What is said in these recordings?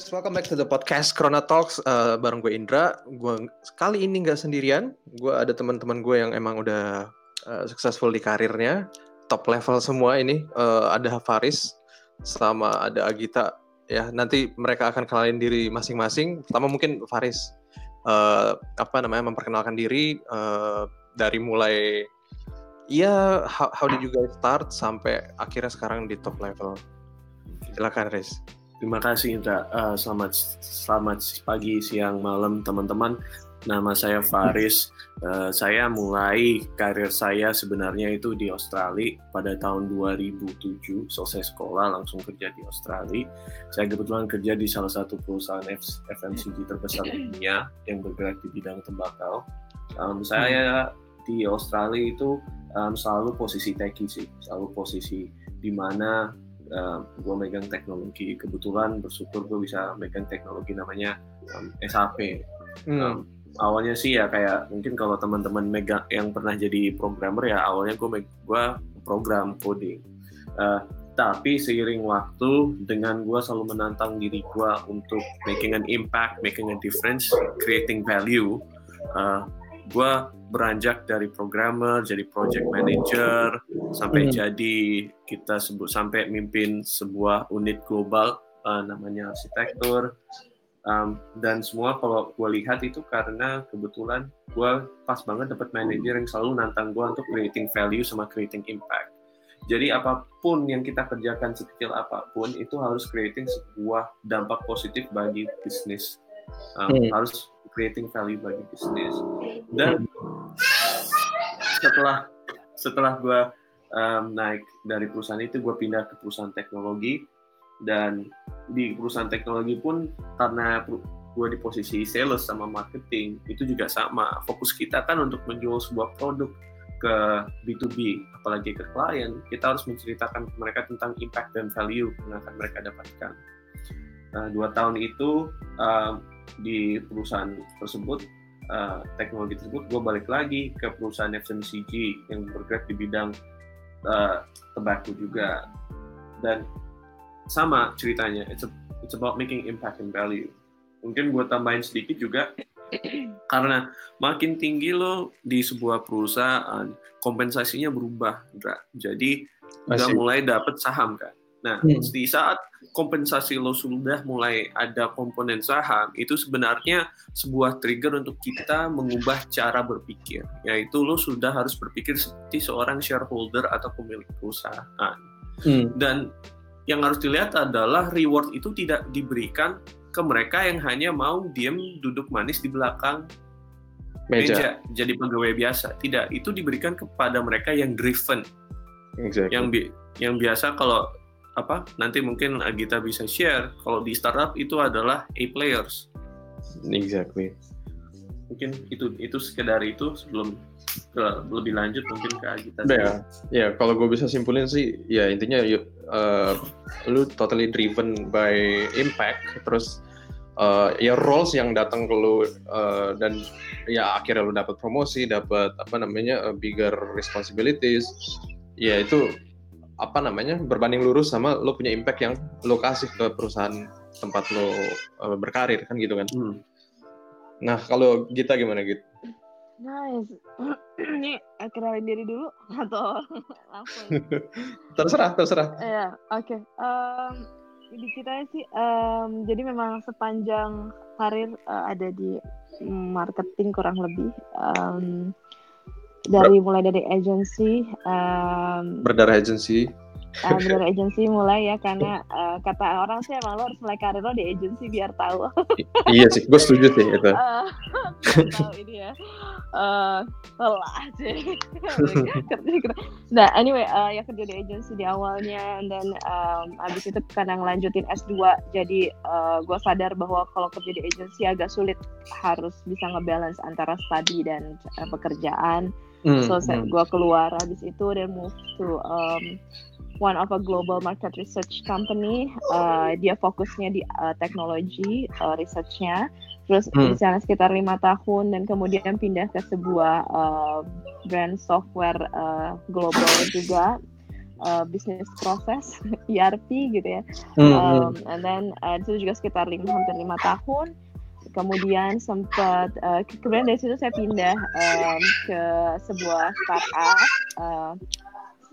guys, welcome back to the podcast Corona Talks uh, bareng gue Indra. Gue kali ini nggak sendirian, gue ada teman-teman gue yang emang udah uh, successful di karirnya, top level semua ini. Uh, ada Faris sama ada Agita. Ya nanti mereka akan kenalin diri masing-masing. Pertama mungkin Faris, uh, apa namanya memperkenalkan diri uh, dari mulai Iya, how, how did you guys start sampai akhirnya sekarang di top level? Silakan, Riz. Terima kasih Indra. Uh, selamat selamat pagi, siang, malam teman-teman. Nama saya Faris. Uh, saya mulai karir saya sebenarnya itu di Australia pada tahun 2007. Selesai sekolah langsung kerja di Australia. Saya kebetulan kerja di salah satu perusahaan FMCG terbesar di dunia yang bergerak di bidang tembakau. Um, saya di Australia itu um, selalu posisi techie sih, selalu posisi di mana uh, gue megang teknologi. Kebetulan bersyukur gue bisa megang teknologi namanya um, SAP. Hmm. Um, awalnya sih ya kayak mungkin kalau teman-teman megang yang pernah jadi programmer ya awalnya gue gue program coding. Uh, tapi seiring waktu dengan gue selalu menantang diri gue untuk making an impact, making a difference, creating value, uh, gue beranjak dari programmer jadi project manager sampai hmm. jadi kita sebut sampai mimpin sebuah unit global uh, namanya arsitektur um, dan semua kalau gue lihat itu karena kebetulan gue pas banget dapat manager yang selalu nantang gue untuk creating value sama creating impact jadi apa pun yang kita kerjakan sekecil apa pun itu harus creating sebuah dampak positif bagi bisnis um, hmm. harus creating value bagi bisnis. Dan setelah setelah gue um, naik dari perusahaan itu gue pindah ke perusahaan teknologi. Dan di perusahaan teknologi pun karena gue di posisi sales sama marketing itu juga sama. Fokus kita kan untuk menjual sebuah produk ke B2B apalagi ke klien. Kita harus menceritakan ke mereka tentang impact dan value yang akan mereka dapatkan. Nah, dua tahun itu um, di perusahaan tersebut uh, teknologi tersebut gue balik lagi ke perusahaan FMCG yang bergerak di bidang uh, tembakau juga. Dan sama ceritanya it's, a, it's about making impact and value. Mungkin gue tambahin sedikit juga karena makin tinggi lo di sebuah perusahaan kompensasinya berubah jadi udah mulai dapat saham kan Nah, hmm. di saat kompensasi lo sudah mulai ada komponen saham, itu sebenarnya sebuah trigger untuk kita mengubah cara berpikir, yaitu lo sudah harus berpikir seperti seorang shareholder atau pemilik perusahaan. Hmm. Dan yang harus dilihat adalah reward itu tidak diberikan ke mereka yang hanya mau diem duduk manis di belakang meja, meja jadi pegawai biasa. Tidak, itu diberikan kepada mereka yang driven. Exactly. Yang bi yang biasa kalau apa nanti mungkin kita bisa share kalau di startup itu adalah A players. Exactly. Mungkin itu itu sekedar itu sebelum ke lebih lanjut mungkin ke Agita. Ya, ya kalau gue bisa simpulin sih ya intinya uh, lu totally driven by impact terus uh, ya roles yang datang ke lu uh, dan ya akhirnya lu dapat promosi, dapat apa namanya uh, bigger responsibilities. Ya itu apa namanya berbanding lurus sama lo punya impact yang lo kasih ke perusahaan tempat lo uh, berkarir kan gitu kan. Hmm. Nah kalau kita gimana gitu? Nice. Ini kenalin diri dulu atau langsung? terserah, terserah. Iya, oke. Okay. Um, di kita sih, um, jadi memang sepanjang karir uh, ada di marketing kurang lebih. Um, dari mulai dari agency um, berdarah agency. uh, berdarah agency mulai ya karena uh, kata orang sih emang lo harus mulai karir lo di agency biar tahu. Iya sih gue setuju sih itu. Uh, tahu ini ya. Uh, lelah sih nah anyway uh, ya kerja di agency di awalnya dan um, abis itu karena ngelanjutin S2 jadi uh, gue sadar bahwa kalau kerja di agency agak sulit harus bisa ngebalance antara study dan uh, pekerjaan Mm, so mm. gue keluar habis itu dan move to um, one of a global market research company. Uh, dia fokusnya di uh, teknologi uh, researchnya. Terus mm. di sana sekitar lima tahun dan kemudian pindah ke sebuah uh, brand software uh, global juga. uh, business process ERP gitu ya. Hmm, Um, and then uh, itu juga sekitar lima, hampir lima tahun. Kemudian sempat uh, ke- kemudian dari situ saya pindah um, ke sebuah startup uh,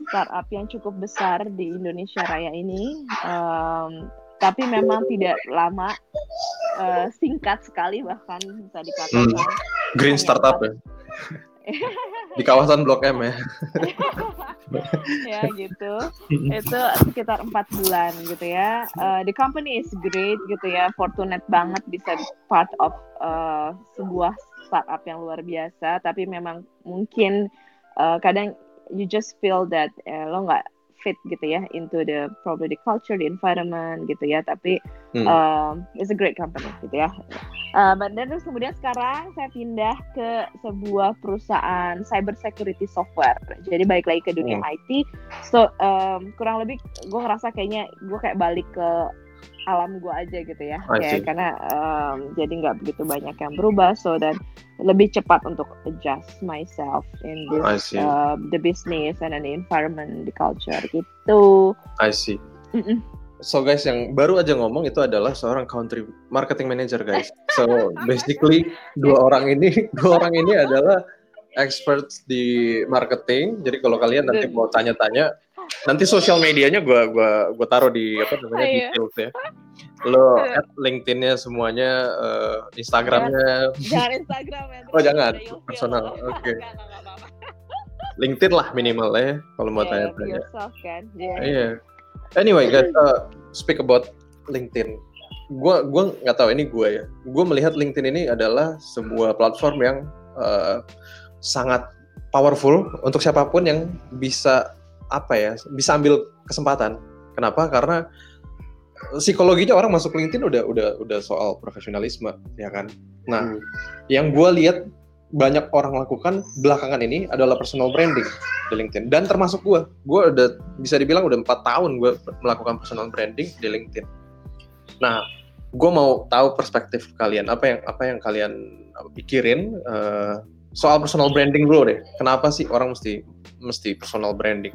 startup yang cukup besar di Indonesia Raya ini. Um, tapi memang tidak lama, uh, singkat sekali bahkan bisa dikatakan. Green hanya startup ya. Di kawasan Blok M ya. ya gitu. Itu sekitar empat bulan gitu ya. Uh, the company is great gitu ya. Fortunate banget bisa part of uh, sebuah startup yang luar biasa. Tapi memang mungkin uh, kadang you just feel that eh, lo nggak fit gitu ya into the probably the culture the environment gitu ya tapi Hmm. um, it's a great company gitu ya Uh, but then terus kemudian sekarang saya pindah ke sebuah perusahaan cyber security software. Jadi balik lagi ke dunia Hmm. IT. So um, kurang lebih gue ngerasa kayaknya gue kayak balik ke alam gue aja gitu ya. See. karena um, jadi nggak begitu banyak yang berubah. So dan lebih cepat untuk adjust myself in this uh, the business and the environment, the culture gitu. I see. Mm-mm. So guys, yang baru aja ngomong itu adalah seorang country marketing manager guys. So basically dua orang ini dua orang ini adalah experts di marketing. Jadi kalau kalian nanti mau tanya-tanya, nanti sosial medianya gua gua gua taruh di apa namanya Iya. details ya. Lo add LinkedIn-nya semuanya, eh, Instagramnya, Jangan Instagram ya. Oh, jangan. Personal. Oke. Enggak, enggak, enggak. LinkedIn lah minimal ya kalau mau Yeah, tanya-tanya. kan. Yeah. Iya. Anyway guys, uh, speak about LinkedIn. Gua gua nggak tahu ini gue ya. Gue melihat LinkedIn ini adalah sebuah platform yang uh, sangat powerful untuk siapa pun yang bisa apa ya, bisa ambil kesempatan. Kenapa? Karena psikologinya orang masuk LinkedIn udah udah udah soal profesionalisme, ya kan. Nah, Hmm. yang gue lihat banyak orang lakukan belakangan ini adalah personal branding di LinkedIn dan termasuk gue gue udah bisa dibilang udah empat tahun gue melakukan personal branding di LinkedIn nah gue mau tahu perspektif kalian apa yang apa yang kalian pikirin eh, soal personal branding dulu deh kenapa sih orang mesti mesti personal branding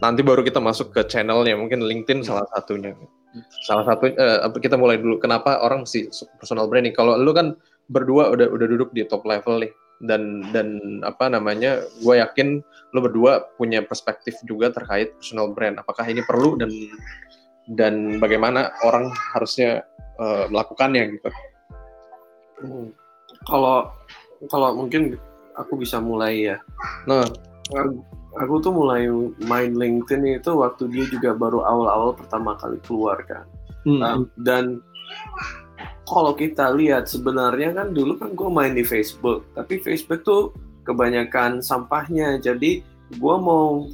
nanti baru kita masuk ke channelnya mungkin LinkedIn salah satunya. Salah satu apa- kita mulai dulu. Kenapa orang mesti personal branding? Kalau lu kan berdua udah udah duduk di top level nih dan dan apa namanya gue yakin lo berdua punya perspektif juga terkait personal brand. Apakah ini perlu dan dan bagaimana orang harusnya eh, melakukannya gitu? Hmm. Kalau kalau mungkin aku bisa mulai ya. nah Aku, aku tuh mulai main LinkedIn itu waktu dia juga baru awal-awal pertama kali keluar kan. hmm, Um, dan kalau kita lihat sebenarnya kan dulu kan gue main di Facebook, tapi Facebook tuh kebanyakan sampahnya. Jadi gue mau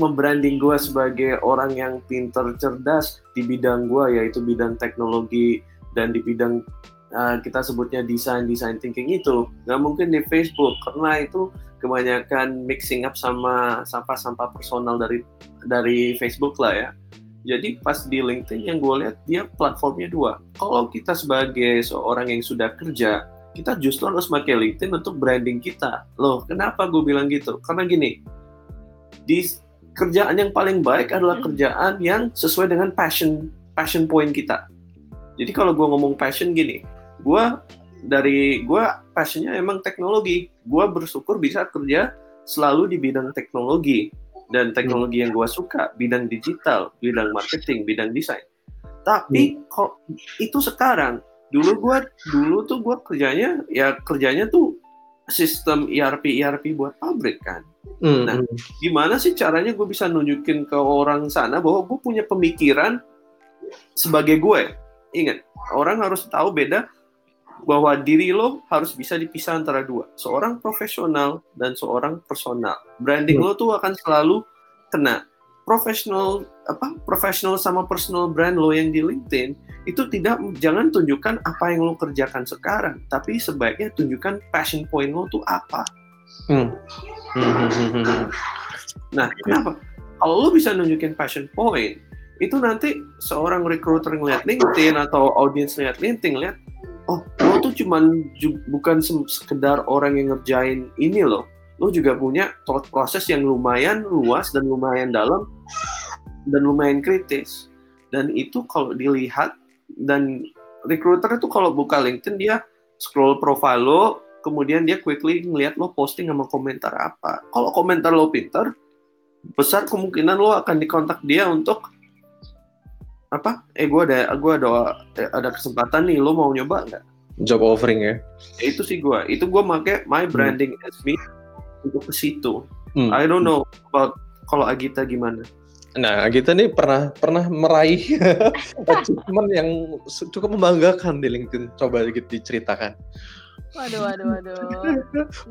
membranding gue sebagai orang yang pinter cerdas di bidang gue yaitu bidang teknologi dan di bidang uh, kita sebutnya desain design thinking itu nggak mungkin di Facebook karena itu kebanyakan mixing up sama sampah-sampah personal dari dari Facebook lah ya. Jadi pas di LinkedIn yang gue lihat dia platformnya dua. Kalau kita sebagai seorang yang sudah kerja, kita justru harus pakai LinkedIn untuk branding kita. Loh, kenapa gue bilang gitu? Karena gini, di kerjaan yang paling baik adalah kerjaan yang sesuai dengan passion passion point kita. Jadi kalau gue ngomong passion gini, gue dari gue passionnya emang teknologi. Gue bersyukur bisa kerja selalu di bidang teknologi dan teknologi yang gue suka bidang digital, bidang marketing, bidang desain. Tapi kok itu sekarang dulu gue dulu tuh gue kerjanya ya kerjanya tuh sistem ERP ERP buat pabrik kan. hmm, Nah, hmm. Gimana sih caranya gue bisa nunjukin ke orang sana bahwa gue punya pemikiran sebagai gue. Ingat, orang harus tahu beda bahwa diri lo harus bisa dipisah antara dua. Seorang profesional dan seorang personal. Branding Hmm. lo tuh akan selalu kena. Profesional apa? Profesional sama personal brand lo yang di LinkedIn itu tidak jangan tunjukkan apa yang lo kerjakan sekarang, tapi sebaiknya tunjukkan passion point lo tuh apa. Hmm. Nah, kenapa? Kalau lo bisa nunjukin passion point, itu nanti seorang recruiter ngeliat LinkedIn atau audiens ngeliat LinkedIn ngeliat, oh, tuh cuman bukan sekedar orang yang ngerjain ini loh, lo juga punya thought proses yang lumayan luas dan lumayan dalam dan lumayan kritis. Dan itu kalau dilihat dan recruiter itu kalau buka LinkedIn dia scroll profile lo kemudian dia quickly ngeliat lo posting sama komentar apa. Kalau komentar lo pinter besar kemungkinan lo akan dikontak dia untuk apa? Eh gue ada gue ada ada kesempatan nih lo mau nyoba nggak job offering ya Ya, itu sih gue itu gue make my branding as me untuk ke situ Hmm. I don't know about kalau Agita gimana Nah, kita nih pernah pernah meraih achievement yang cukup membanggakan di LinkedIn. Coba gitu diceritakan. Waduh, waduh, waduh.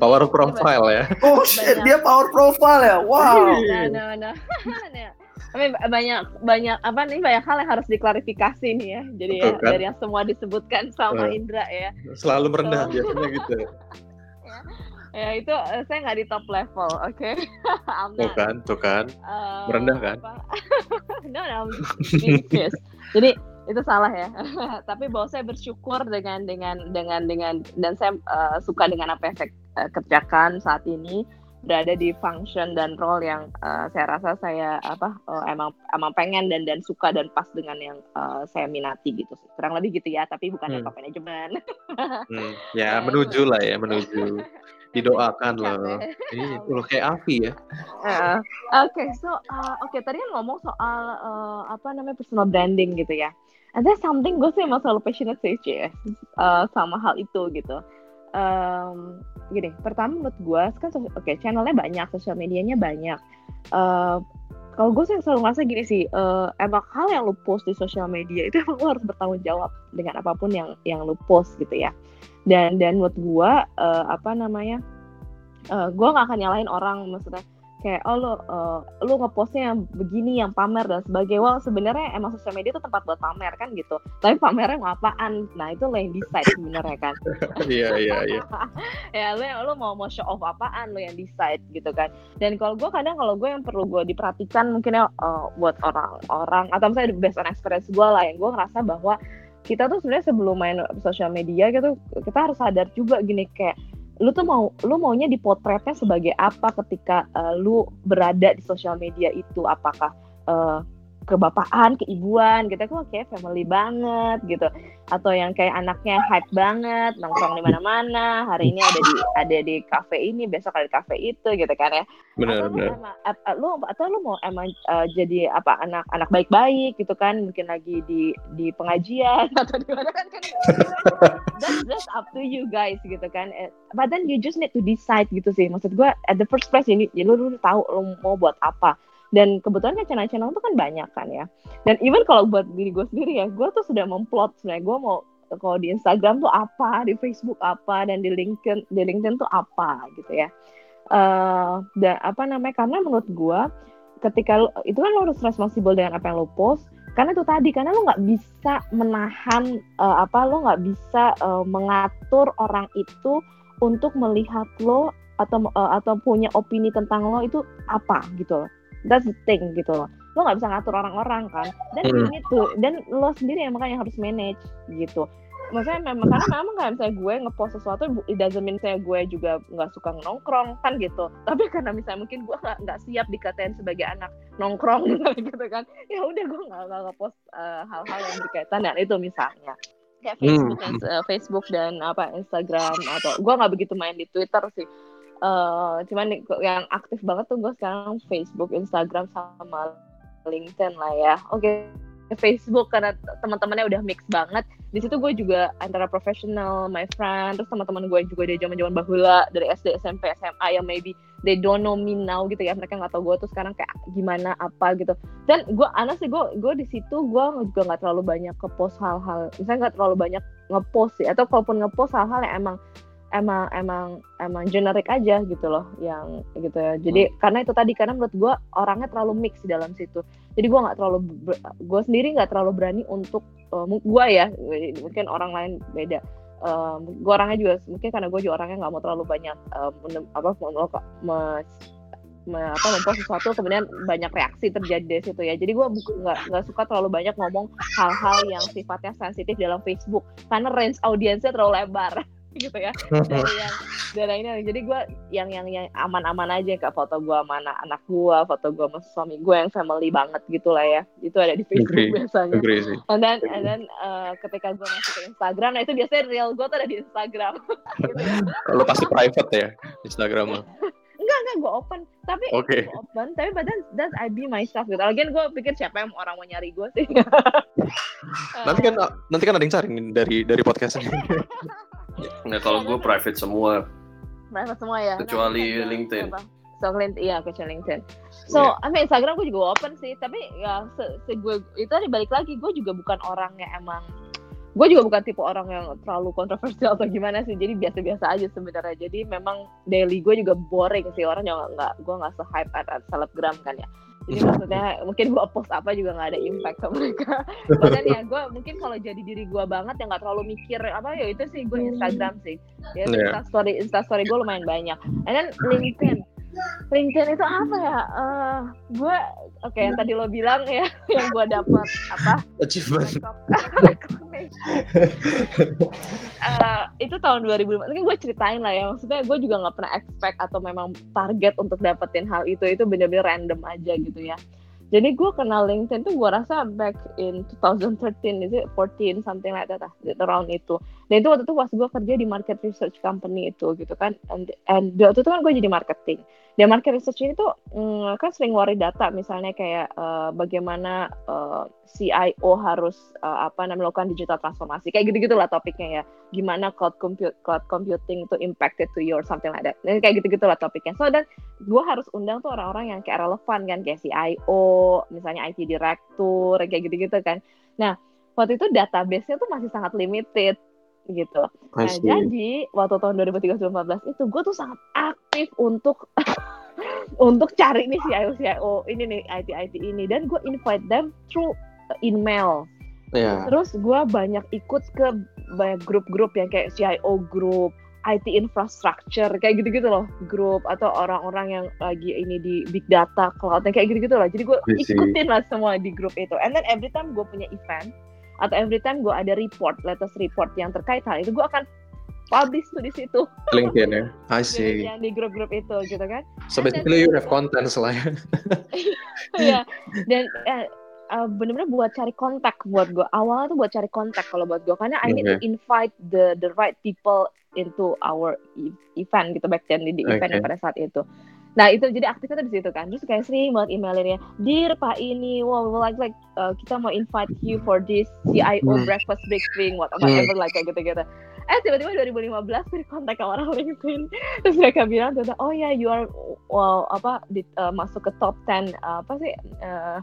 Power profile ya. oh shit, dia power profile ya wow Nah, nah, nah. Tapi banyak banyak apa nih banyak hal yang harus diklarifikasi nih ya. Jadi ya, Betul kan? dari yang semua disebutkan sama Eh. Indra ya. Selalu merendah Oh. biasanya gitu. Ya itu eh, saya nggak di top level, oke? I'm Tuh kan, tuh kan. Eh, Merendah kan? no, no. Jadi itu salah ya. Tapi bahwa saya bersyukur dengan dengan dengan dengan dan saya eh, suka dengan apa yang saya kerjakan saat ini berada di function dan role yang eh, saya rasa saya apa eh, emang emang pengen dan dan suka dan pas dengan yang eh, saya minati gitu sih. Kurang lebih gitu ya, tapi bukan Hmm. top manajemen. Hmm, Ya, menuju lah ya, menuju. Didoakan loh. Iya, loh kayak Avi ya. Eh, Oke, so uh, oke tadi kan ngomong soal uh, apa namanya personal branding gitu ya. And there's something gue sih emang selalu passionate sih uh, sama hal itu gitu. Um, gini, pertama menurut gue kan oke channelnya banyak, sosial medianya banyak. Uh, kalau gue sih selalu ngerasa gini sih, uh, emang hal yang lu post di sosial media itu emang lu harus bertanggung jawab dengan apa pun yang yang lu post gitu ya. Dan dan menurut gue uh, apa namanya, uh, gue gak akan nyalahin orang maksudnya kayak oh lo uh, lu ngepostnya yang begini yang pamer dan sebagainya. Well sebenarnya emang sosial media itu tempat buat pamer kan gitu. Tapi pamernya mau apaan? Nah itu lo yang decide sebenarnya kan. Iya, iya, iya. ya lu yang lu mau mau show off apaan? Lu yang decide gitu kan. Dan kalau gue kadang kalau gue yang perlu gue diperhatikan mungkin ya uh, buat orang-orang atau misalnya based on experience gue lah yang gue ngerasa bahwa kita tuh sebenarnya sebelum main sosial media gitu kita harus sadar juga gini kayak lu tuh mau lu maunya dipotretnya sebagai apa ketika uh, lu berada di sosial media itu? Apakah uh, kebapaan, keibuan gitu. Kan kayak family banget gitu. Atau yang kayak anaknya hype banget nongkrong di mana-mana hari ini ada di ada di kafe ini besok ada di kafe itu gitu kan ya. Benar, atau lu benar. emang ap- ap- lu atau lu mau emang uh, jadi apa anak anak baik-baik gitu kan mungkin lagi di di pengajian atau di mana kan kan. That's that's up to you guys gitu kan. Eh, but then you just need to decide gitu sih. Maksud gue at the first place ini ya lu lu tahu lu mau buat apa dan kebetulan kan channel-channel itu kan banyak kan ya. Dan even kalau buat diri gue sendiri ya gue tuh sudah memplot sebenarnya. Gue mau kalau di Instagram tuh apa di Facebook apa dan di LinkedIn di LinkedIn tuh apa gitu ya. Eh dan apa namanya karena menurut gue ketika lu- itu kan lo harus responsible dengan apa yang lo post. Karena itu tadi karena lo nggak bisa menahan eh, apa lo nggak bisa eh, mengatur orang itu untuk melihat lo atau eh, atau punya opini tentang lo itu apa gitu loh that's the thing gitu loh. Lo nggak bisa ngatur orang-orang kan. Dan Hmm. ini tuh dan lo sendiri yang makanya harus manage gitu. Maksudnya memang karena memang kayak misalnya gue ngepost sesuatu it doesn't mean saya gue juga nggak suka nongkrong kan gitu. Tapi karena misalnya mungkin gue nggak siap dikatain sebagai anak nongkrong gitu kan ya udah gue nggak nggak ngepost eh, hal-hal yang berkaitan dengan itu misalnya. Kayak Hmm. Facebook eh, Facebook dan apa Instagram atau gue nggak begitu main di Twitter sih Eh, cuman yang aktif banget tuh gue sekarang Facebook Instagram sama LinkedIn lah ya. Oke Facebook karena teman-temannya udah mix banget. Di situ gue juga antara professional my friend terus teman-teman gue juga dari zaman-zaman bahula dari SD SMP SMA yang maybe they don't know me now gitu ya. Mereka nggak tahu gue tuh sekarang kayak gimana apa gitu. Dan gue aneh sih gue gue di situ gue juga nggak terlalu banyak ke post hal-hal misalnya nggak terlalu banyak ngepost sih atau kalaupun ngepost hal-hal yang emang emang emang emang generik aja gitu loh yang gitu ya. Jadi karena itu tadi karena menurut gue orangnya terlalu mix di dalam situ. Jadi gue nggak terlalu gue sendiri nggak terlalu berani untuk gue ya mungkin orang lain beda. Um, gue orangnya juga mungkin karena gue juga orangnya nggak mau terlalu banyak um, menem, apa me, me, me, apa mempost sesuatu kemudian banyak reaksi terjadi dari situ ya. Jadi gue nggak nggak suka terlalu banyak ngomong hal-hal yang sifatnya sensitif dalam Facebook. Karena range audiensnya terlalu lebar gitu ya dari yang dari ini jadi gue yang yang yang aman-aman aja kayak foto gue sama anak anak gue foto gue sama suami gue yang family banget gitu lah ya itu ada di Facebook Agree. biasanya Agree sih. and then and then uh, ketika gue masuk ke Instagram nah itu biasanya real gue tuh ada di Instagram gitu ya. Kalau pasti private ya Instagram enggak enggak gue open tapi Oke. gue open tapi but then that I be myself gitu lagian gue pikir siapa yang orang mau nyari gue sih Nanti kan nanti kan ada yang cari dari dari podcast ini. Nah kalau gue private semua. private semua ya Kecuali Nah, LinkedIn. so LinkedIn iya kecuali LinkedIn so Iya. I mean Instagram gue juga open sih tapi ya se, se gue itu tadi balik lagi gue juga bukan orang yang emang gue juga bukan tipe orang yang terlalu kontroversial atau gimana sih jadi biasa-biasa aja sebenarnya jadi memang daily gue juga boring sih orang juga nggak gue nggak se hype at selebgram kan ya jadi maksudnya mungkin gue post apa juga nggak ada impact ke mereka. Bahkan ya gue mungkin kalau jadi diri gue banget yang nggak terlalu mikir apa ya itu sih gue Instagram sih. Ya Iya. Insta story Insta story gue lumayan banyak. And then LinkedIn. LinkedIn itu apa ya? Eh gue oke yang tadi lo bilang ya yang gue dapat apa? Achievement. Eh, itu tahun 2005 mungkin gue ceritain lah ya maksudnya gue juga nggak pernah expect atau memang target untuk dapetin hal itu itu bener-bener random aja gitu ya. Jadi gue kenal LinkedIn tuh gue rasa back in 2013 is it 14 something like that around itu dan itu waktu itu pas gue kerja di market research company itu gitu kan. And, and waktu itu kan gue jadi marketing. Dan market research ini tuh mm, kan sering ngeluarin data. Misalnya kayak eh, bagaimana eh, CIO harus eh, apa namanya melakukan digital transformasi. Kayak gitu-gitu lah topiknya ya. Gimana cloud compute cloud computing itu impacted to your something like that. Dan kayak gitu-gitu lah topiknya. So dan gue harus undang tuh orang-orang yang kayak relevan kan. Kayak CIO misalnya IT director kayak gitu-gitu kan. Nah waktu itu database-nya tuh masih sangat limited gitu Nah, jadi waktu tahun 2013-2014 itu gue tuh sangat aktif untuk untuk cari nih CIO CIO ini nih IT IT ini dan gue invite them through email. Ya. Terus gue banyak ikut ke banyak grup-grup yang kayak CIO group, IT infrastructure kayak gitu-gitu loh, grup atau orang-orang yang lagi ini di big data cloud kayak gitu-gitu loh. Jadi gue ikutin lah semua di grup itu. And then every time gue punya event atau every time gue ada report, latest report yang terkait hal itu, gue akan publish tuh di situ, LinkedIn ya. I see. yang di grup-grup itu gitu kan. So basically you have content lah ya. Iya. Dan eh, eh, bener-bener buat cari kontak buat gue. Awalnya tuh buat cari kontak kalau buat gue karena I need to invite the the right people into our e- event gitu back then di di event yang pada saat itu. Nah itu jadi aktifnya tuh di situ kan. Terus kayak sering banget emailinnya, Dear Pak ini, wow, we would like like uh, kita mau invite you for this CIO Hmm. breakfast briefing, what whatever like kayak gitu-gitu. Eh tiba-tiba 2015 gue kontak sama orang LinkedIn, terus mereka bilang ternyata, oh ya you are wow, apa di, uh, masuk ke top 10 uh, apa sih uh,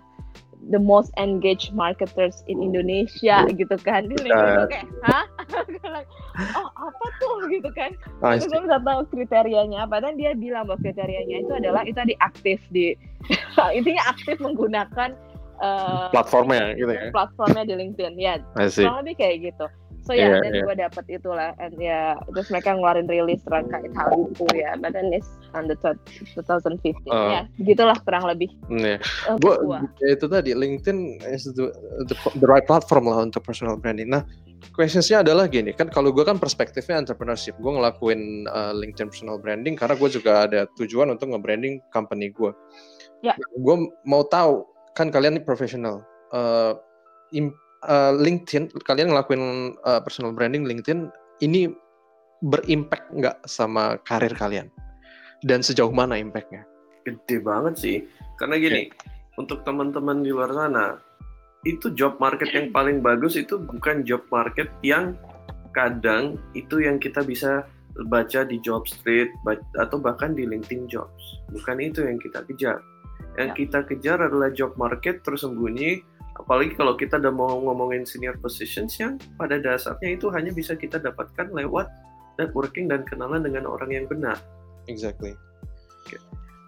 the most engaged marketers in Indonesia gitu kan. Terus mereka bilang kayak, hah? Oh apa tuh gitu kan. I Terus see. gue nggak tahu kriterianya dan dia bilang bahwa kriterianya itu adalah itu tadi aktif di intinya aktif menggunakan eh, Platformnya gitu ya. platformnya di LinkedIn ya kurang lebih kayak gitu so ya Iya, dan iya. gue dapet itulah and ya terus mereka ngeluarin rilis terkait hal itu ya but then it's on the third- 2015 Oh. ya gitulah kurang lebih Iya. untuk Gua gua ya itu tadi LinkedIn is the, the the right platform lah untuk personal branding. Nah, questionsnya adalah gini kan kalau gue kan perspektifnya entrepreneurship, gue ngelakuin uh, LinkedIn personal branding karena gue juga ada tujuan untuk nge-branding company gue. Ya. Gue mau tahu kan kalian ini profesional. Uh, im- uh, LinkedIn kalian ngelakuin uh, personal branding LinkedIn ini berimpact nggak sama karir kalian dan sejauh mana impactnya? Gede banget sih. Karena gini, untuk teman-teman di luar sana, itu job market yang paling bagus itu bukan job market yang kadang itu yang kita bisa baca di job street atau bahkan di LinkedIn jobs. Bukan itu yang kita kejar. Yang Ya. kita kejar adalah job market tersembunyi apalagi kalau kita udah mau ngomongin senior positions yang pada dasarnya itu hanya bisa kita dapatkan lewat networking dan kenalan dengan orang yang benar. Exactly.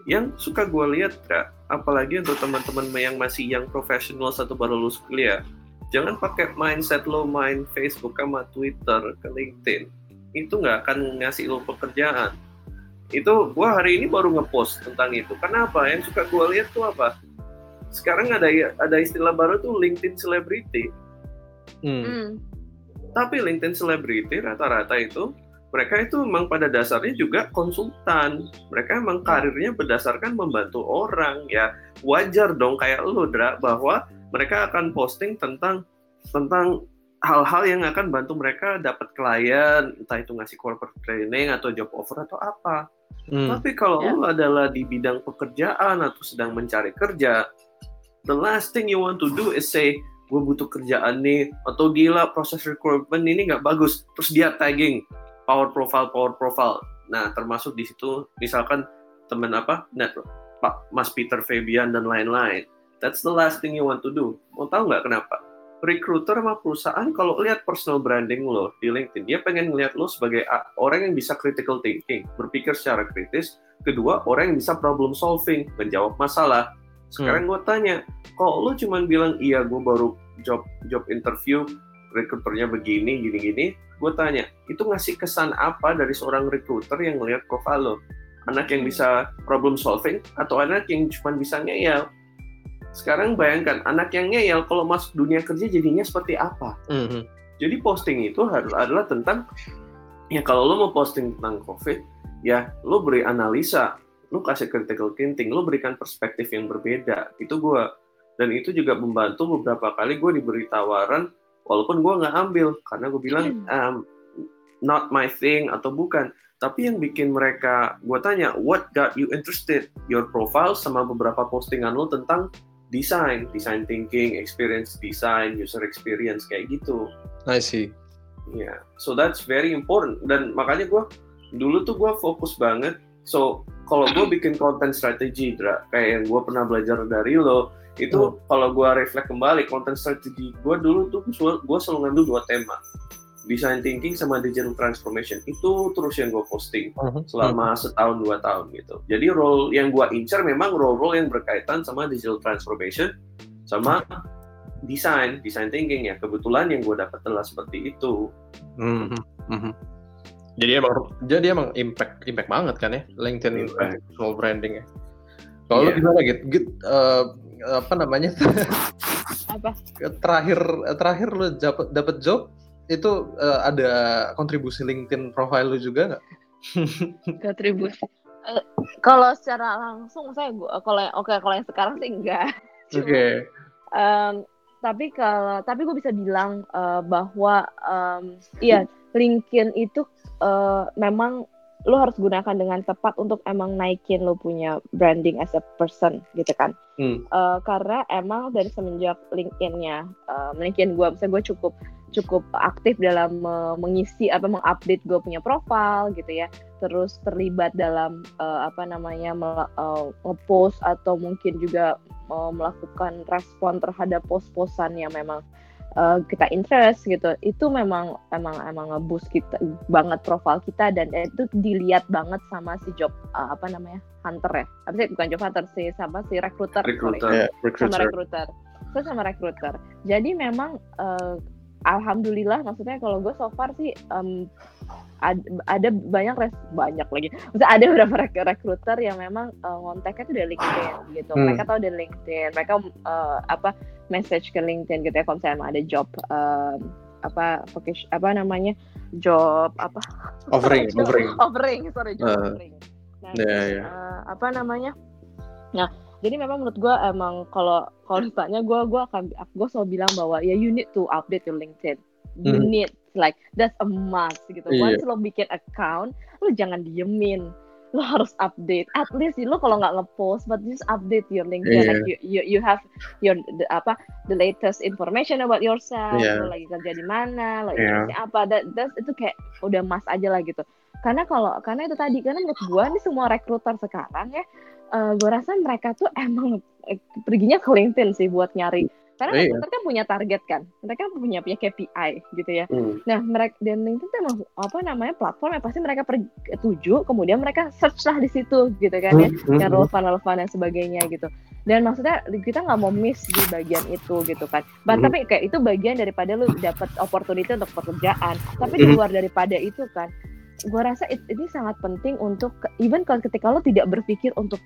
yang suka gue lihat Ra, apalagi untuk teman-teman yang masih yang profesional atau baru lulus kuliah jangan pakai mindset lo main Facebook sama Twitter ke LinkedIn. Itu nggak akan ngasih lo pekerjaan. Itu gue hari ini baru ngepost tentang itu. Kenapa yang suka gue lihat tuh apa sekarang ada ada istilah baru tuh LinkedIn celebrity Hmm. Hmm. tapi LinkedIn celebrity rata-rata itu mereka itu memang pada dasarnya juga konsultan. Mereka memang karirnya berdasarkan membantu orang ya. Wajar dong kayak lu Dra bahwa mereka akan posting tentang tentang hal-hal yang akan bantu mereka dapat klien, entah itu ngasih corporate training atau job offer atau apa. Hmm. Tapi kalau yeah. lu adalah di bidang pekerjaan atau sedang mencari kerja, the last thing you want to do is say, gue butuh kerjaan nih, atau gila proses recruitment ini nggak bagus, terus dia tagging, power profile power profile. Nah termasuk di situ misalkan teman apa? Net Pak Mas Peter Fabian dan lain-lain. That's the last thing you want to do. Mau tahu nggak kenapa? Recruiter sama perusahaan kalau lihat personal branding lo di LinkedIn dia pengen ngeliat lo sebagai orang yang bisa critical thinking berpikir secara kritis. Kedua orang yang bisa problem solving menjawab masalah sekarang hmm. gue tanya kok lo cuma bilang iya gue baru job job interview recruiternya begini gini gini gue tanya itu ngasih kesan apa dari seorang recruiter yang melihat profil lo anak yang bisa problem solving atau anak yang cuma bisa ngeyel? Sekarang bayangkan anak yang ngeyel kalau masuk dunia kerja jadinya seperti apa? Mm-hmm. jadi posting itu harus adalah tentang ya kalau lo mau posting tentang covid ya lo beri analisa lo kasih critical thinking lo berikan perspektif yang berbeda. Itu gue dan itu juga membantu beberapa kali gue diberi tawaran walaupun gue nggak ambil karena gue bilang um, not my thing atau bukan. Tapi yang bikin mereka gue tanya what got you interested? Your profile sama beberapa postingan lo tentang desain design thinking experience design user experience kayak gitu. I see. Ya yeah. so that's very important. Dan makanya gue dulu tuh gue fokus banget so kalau gue bikin content strategy kayak yang gue pernah belajar dari lo itu hmm. kalau gue reflect kembali konten strategi gue dulu tuh gue selalu ngambil dua tema design thinking sama digital transformation itu terus yang gue posting uh-huh. selama uh-huh. setahun dua tahun gitu jadi role yang gue incar memang role-role yang berkaitan sama digital transformation sama design design thinking ya kebetulan yang gue dapat adalah seperti itu uh-huh. Uh-huh. Jadi emang jadi emang impact impact banget kan ya LinkedIn impact. personal branding ya. Kalau yeah. gimana gitu, gitu uh, apa namanya? Apa? Terakhir terakhir lu dapat dapat job itu uh, ada kontribusi LinkedIn profile lu juga nggak? Kontribusi. Uh, kalau secara langsung saya gua kalau oke okay, kalau yang sekarang sih enggak. Oke. okay. um, tapi kalau tapi gue bisa bilang uh, bahwa um, iya LinkedIn itu uh, memang lo harus gunakan dengan tepat untuk emang naikin lo punya branding as a person gitu kan hmm. uh, karena emang dari semenjak LinkedIn-nya uh, LinkedIn gue misalnya gue cukup cukup aktif dalam uh, mengisi apa mengupdate gue punya profile gitu ya terus terlibat dalam uh, apa namanya uh, ngepost atau mungkin juga uh, melakukan respon terhadap post-postan yang memang uh, kita interest gitu itu memang emang emang ngeboost kita banget profil kita dan itu dilihat banget sama si job uh, apa namanya hunter ya. Apa sih bukan job hunter sih sama si recruiter, recruiter. Yeah, recruiter. sama recruiter. so sama recruiter. Jadi memang uh, alhamdulillah maksudnya kalau gue so far sih um, ada, ada banyak res, banyak lagi. Maksudnya ada beberapa rek recruiter yang memang uh, ngonteknya tuh dari LinkedIn gitu. Hmm. mereka tahu dari LinkedIn. Mereka uh, apa message ke LinkedIn gitu ya kalau misalnya ada job um, apa vocation apa namanya job apa? Offering job, offering. Offering sorry job uh, offering. Nah yeah, yeah. Uh, apa namanya? Nah jadi memang menurut gue emang kalau kalau ditanya gue gue akan gue selalu bilang bahwa ya you need to update your LinkedIn. You hmm. need like that's a must gitu. Yeah. once lo bikin account lo jangan diemin lo harus update at least lo kalau nggak ngepost but just update your LinkedIn yeah. like you, you you have your the, apa the latest information about yourself yeah. lo lagi kerja di mana lo yeah. apa that, that's itu kayak udah mas aja lah gitu karena kalau karena itu tadi karena menurut gue nih semua rekruter sekarang ya uh, eh, gue rasa mereka tuh emang eh, perginya ke LinkedIn sih buat nyari karena iya. mereka kan punya target kan mereka punya punya KPI gitu ya hmm. nah mereka dan LinkedIn emang apa namanya platform yang pasti mereka tuju kemudian mereka search lah di situ gitu kan ya hmm. yang hmm. relevan relevan dan sebagainya gitu dan maksudnya kita nggak mau miss di bagian itu gitu kan bah, hmm. tapi kayak itu bagian daripada lu dapat opportunity untuk pekerjaan tapi di hmm. luar daripada itu kan gue rasa it, ini sangat penting untuk even kalau ketika lo tidak berpikir untuk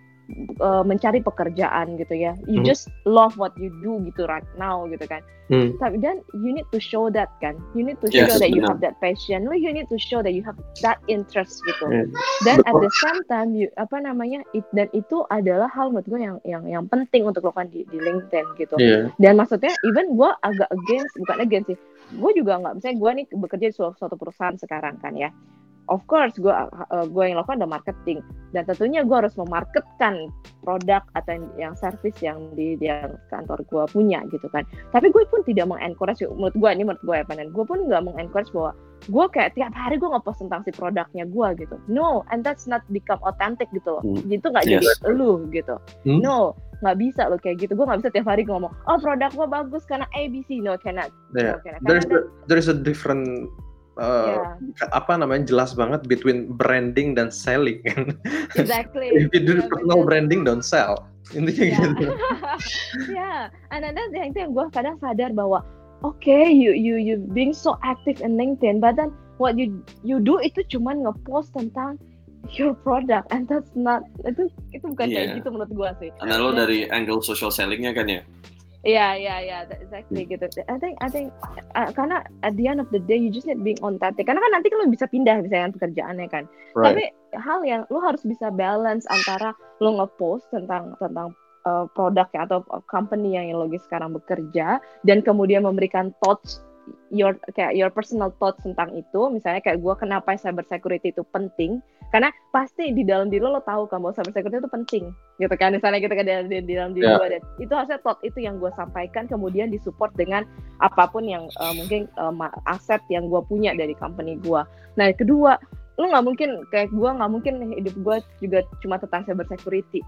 uh, mencari pekerjaan gitu ya you Hmm. just love what you do gitu right now gitu kan Hmm. tapi dan you need to show that kan you need to Yes, show that you benar. have that passion you need to show that you have that interest gitu Hmm. dan at the same time you apa namanya it, dan itu adalah hal menurut gue yang yang yang penting untuk lakukan di, di LinkedIn gitu Iya. dan maksudnya even gue agak against bukan against sih gue juga nggak misalnya gue nih bekerja di suatu, suatu perusahaan sekarang kan ya of course gue uh, gue yang lakukan adalah marketing. Dan tentunya gue harus memarketkan produk atau yang, yang service yang di di yang kantor gue punya gitu kan. Tapi gue pun tidak mengencourage menurut gue ini menurut gue ya panen. Gue pun nggak mengencourage bahwa gue kayak tiap hari gue ngepost tentang si produknya gue gitu. No and that's not become authentic gitu loh. Hmm. gitu nggak Yes. jadi lu gitu. Hmm? no nggak bisa lo kayak gitu. Gue nggak bisa tiap hari ngomong oh produk gue bagus karena ABC no cannot. Yeah. no, cannot. There's a, there's a different uh, ya apa namanya jelas banget between branding dan selling kan. exactly If you do Ya, personal branding don't sell. Intinya ya gitu. ya and then yang itu yang gue kadang sadar bahwa okay you you you being so active in LinkedIn but then what you you do itu cuman ngepost tentang your product and that's not itu itu bukan kayak Iya. gitu menurut gue sih Karena lo dari angle social sellingnya kan ya. Iya, iya, iya, exactly gitu. I think, I think, uh, karena at the end of the day you just need being authentic. Karena kan nanti kan lo bisa pindah misalnya pekerjaannya kan. Right. Tapi hal yang lo harus bisa balance antara lo ngepost tentang tentang uh, produk ya atau company yang lo sekarang bekerja dan kemudian memberikan thoughts your kayak your personal thoughts tentang itu misalnya kayak gue kenapa cyber security itu penting? Karena pasti di dalam diri lo lo tahu kan bahwa cyber security itu penting gitu kan? Misalnya gitu kan di, di- dalam diri Ya. gue dan itu harusnya thought itu yang gue sampaikan kemudian disupport dengan apa pun yang uh, mungkin uh, aset yang gue punya dari company gue nah kedua lu nggak mungkin kayak gue nggak mungkin hidup gue juga cuma tentang cyber security.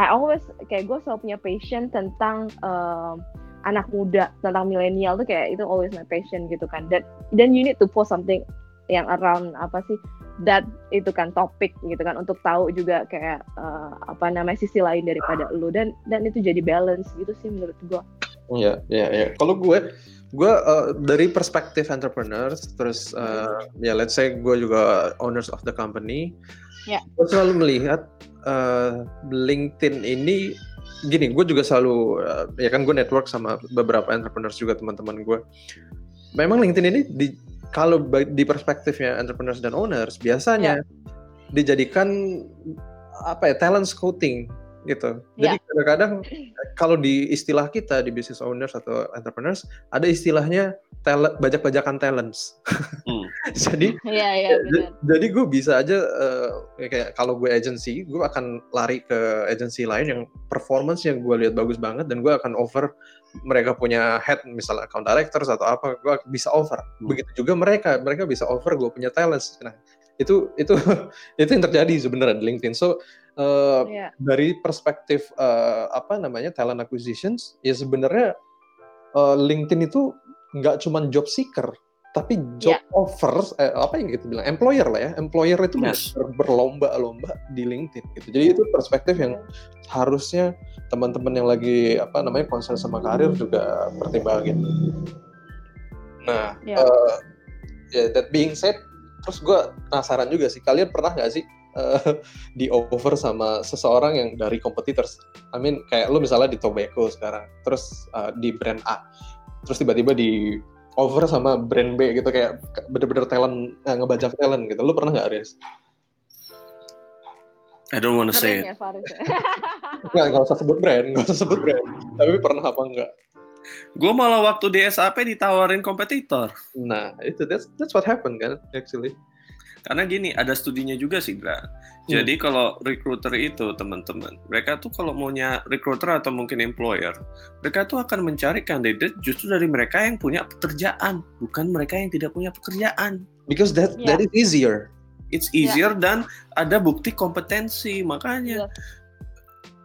I always kayak gue selalu punya passion tentang um, anak muda tentang milenial tuh kayak itu always my passion gitu kan dan dan you need to post something yang around apa sih that itu kan topik gitu kan untuk tahu juga kayak uh, apa namanya sisi lain daripada lu dan dan itu jadi balance gitu sih menurut gue Iya, iya, iya. Kalau gue, gue uh, dari perspektif entrepreneurs, terus uh, ya let's say gue juga owners of the company, Ya. gue selalu melihat uh, LinkedIn ini, gini, gue juga selalu, uh, ya kan gue network sama beberapa entrepreneurs juga teman-teman gue. Memang LinkedIn ini di kalau di perspektifnya entrepreneurs dan owners biasanya dijadikan apa ya talent scouting gitu. Jadi Ya. kadang-kadang kalau di istilah kita di business owners atau entrepreneurs ada istilahnya talent bajak-bajakan talents. Hmm. jadi Iya iya j- benar. jadi gue bisa aja eh, kayak kalau gue agency, gue akan lari ke agency lain yang performance yang gue lihat bagus banget dan gue akan offer mereka punya head misalnya account directors atau apa, gue bisa offer. Hmm. Begitu juga mereka, mereka bisa offer gue punya talents. Nah itu itu itu yang terjadi sebenarnya di LinkedIn. So eh, Iya. dari perspektif eh, apa namanya talent acquisitions ya sebenarnya eh, LinkedIn itu nggak cuma job seeker tapi job Ya. offers eh, apa yang kita bilang employer lah ya employer itu Yes. ber- berlomba-lomba di LinkedIn gitu jadi itu perspektif yang harusnya teman-teman yang lagi apa namanya concern sama karir juga pertimbangin nah Ya. eh, ya that being said terus gue penasaran juga sih kalian pernah nggak sih eh, di over sama seseorang yang dari competitors. I mean kayak lu misalnya di Tobacco sekarang, terus eh, di brand A, terus tiba-tiba di over sama brand B gitu kayak bener-bener talent eh, ngebajak talent gitu. Lu pernah nggak Riz? I don't wanna say it. Faris. Nggak, nggak usah sebut brand, nggak usah sebut brand. Tapi pernah apa enggak? Gue malah waktu di SAP ditawarin kompetitor. Nah itu that's that's what happened kan actually. Karena gini, ada studinya juga sih, Gra. Jadi kalau recruiter itu, teman-teman, mereka tuh kalau maunya recruiter atau mungkin employer, mereka tuh akan mencari kandidat justru dari mereka yang punya pekerjaan, bukan mereka yang tidak punya pekerjaan. Because that Ya. that is easier. It's easier dan ada bukti kompetensi. Makanya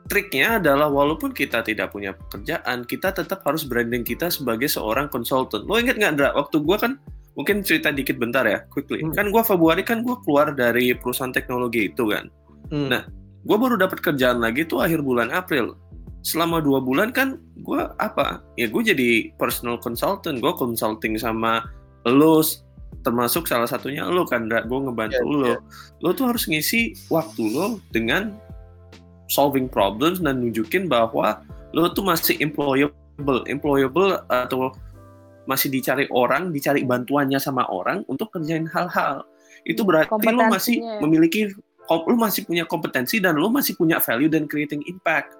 triknya adalah walaupun kita tidak punya pekerjaan, kita tetap harus branding kita sebagai seorang konsultan. Lo inget nggak, Dra? Waktu gua kan mungkin cerita dikit bentar ya, quickly. Hmm. Kan gua Februari kan gua keluar dari perusahaan teknologi itu kan. Hmm. Nah, Gua baru dapat kerjaan lagi tuh akhir bulan April. Selama dua bulan kan gua apa? Ya gue jadi personal consultant. Gue consulting sama lo, termasuk salah satunya lo kan, Dra. Gue ngebantu Iya, lo. iya. Lo tuh harus ngisi waktu lo dengan solving problems dan nunjukin bahwa lo tuh masih employable, employable atau masih dicari orang, dicari bantuannya sama orang untuk kerjain hal-hal. Itu berarti lo masih Kompetensinya. memiliki, lo masih punya kompetensi dan lo masih punya value dan creating impact.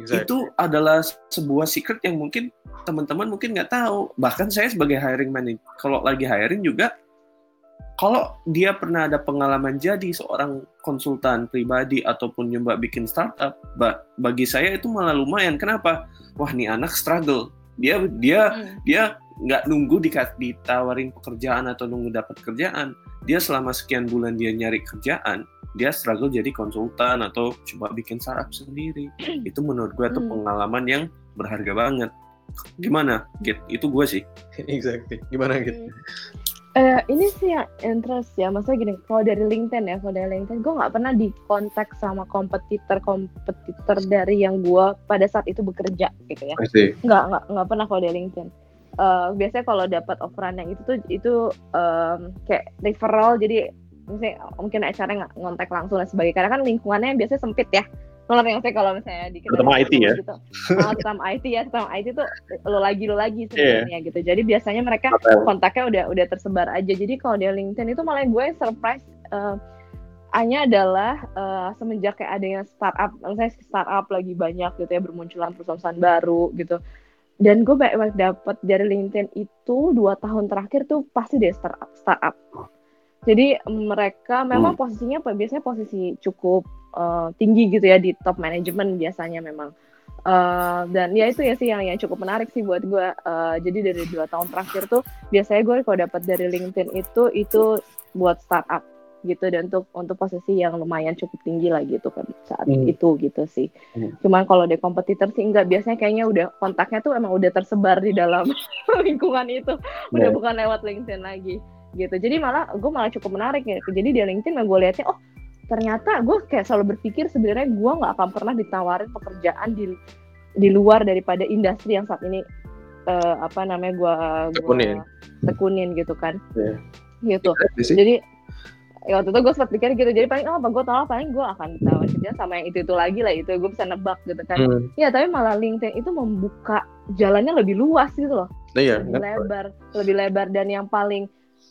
Exactly. Itu adalah sebuah secret yang mungkin teman-teman mungkin nggak tahu. Bahkan saya sebagai hiring manager, kalau lagi hiring juga, kalau dia pernah ada pengalaman jadi seorang konsultan pribadi ataupun nyoba bikin startup, ba- bagi saya itu malah lumayan. Kenapa? Wah, nih anak struggle. Dia dia Hmm. dia nggak nunggu ditawarin pekerjaan atau nunggu dapat kerjaan. Dia selama sekian bulan dia nyari kerjaan, dia struggle jadi konsultan atau coba bikin startup sendiri. Itu menurut gue tuh Hmm. pengalaman yang berharga banget. Gimana? Git, itu gue sih. exactly. Gimana gitu? Eh, ini sih yang interest ya, maksudnya gini, kalau dari LinkedIn ya, kalau dari LinkedIn, gue nggak pernah di kontak sama kompetitor-kompetitor dari yang gue pada saat itu bekerja gitu ya. Nggak, nggak, nggak pernah kalau dari LinkedIn. Eh, biasanya kalau dapat offeran yang itu tuh itu em, kayak referral, jadi misalnya mungkin nggak ngontak langsung dan sebagainya. Karena kan lingkungannya biasanya sempit ya. Lo ngerti nggak sih kalau misalnya di Terutama IT ya? Gitu. Ah, terutama IT ya, terutama IT tuh lo lagi lo lagi sebenarnya gitu. Jadi biasanya mereka kontaknya udah udah tersebar aja. Jadi kalau di LinkedIn itu malah gue surprise eh, hanya adalah eh, semenjak kayak adanya startup, misalnya startup lagi banyak gitu ya bermunculan perusahaan baru gitu. Dan gue banyak dapet dari LinkedIn itu dua tahun terakhir tuh pasti deh startup. startup. Jadi mereka memang posisinya apa? biasanya posisi cukup eh, tinggi gitu ya di top manajemen biasanya memang. Eh, dan ya itu ya sih yang yang cukup menarik sih buat gue. Eh, jadi dari dua tahun terakhir tuh biasanya gue kalau dapat dari LinkedIn itu itu buat startup gitu dan untuk untuk posisi yang lumayan cukup tinggi lah gitu kan saat Hmm. itu gitu sih. Hmm. Cuman kalau di kompetitor sih enggak biasanya kayaknya udah kontaknya tuh emang udah tersebar di dalam lingkungan itu, udah Ya. bukan lewat LinkedIn lagi gitu. Jadi malah gue malah cukup menarik ya. Jadi di LinkedIn gue lihatnya oh ternyata gue kayak selalu berpikir sebenarnya gue nggak akan pernah ditawarin pekerjaan di di luar daripada industri yang saat ini eh, apa namanya gue Tekunin. tekunin gitu kan. Iya. gitu. Sih. jadi ya waktu itu gue sempat pikir gitu. Jadi paling oh apa gue tahu paling gue akan ditawarin kerja sama yang itu itu lagi lah itu. Gue bisa nebak gitu kan. Hmm. ya tapi malah LinkedIn itu membuka jalannya lebih luas gitu loh. Iya, lebih lebar lebih lebar. Dan yang paling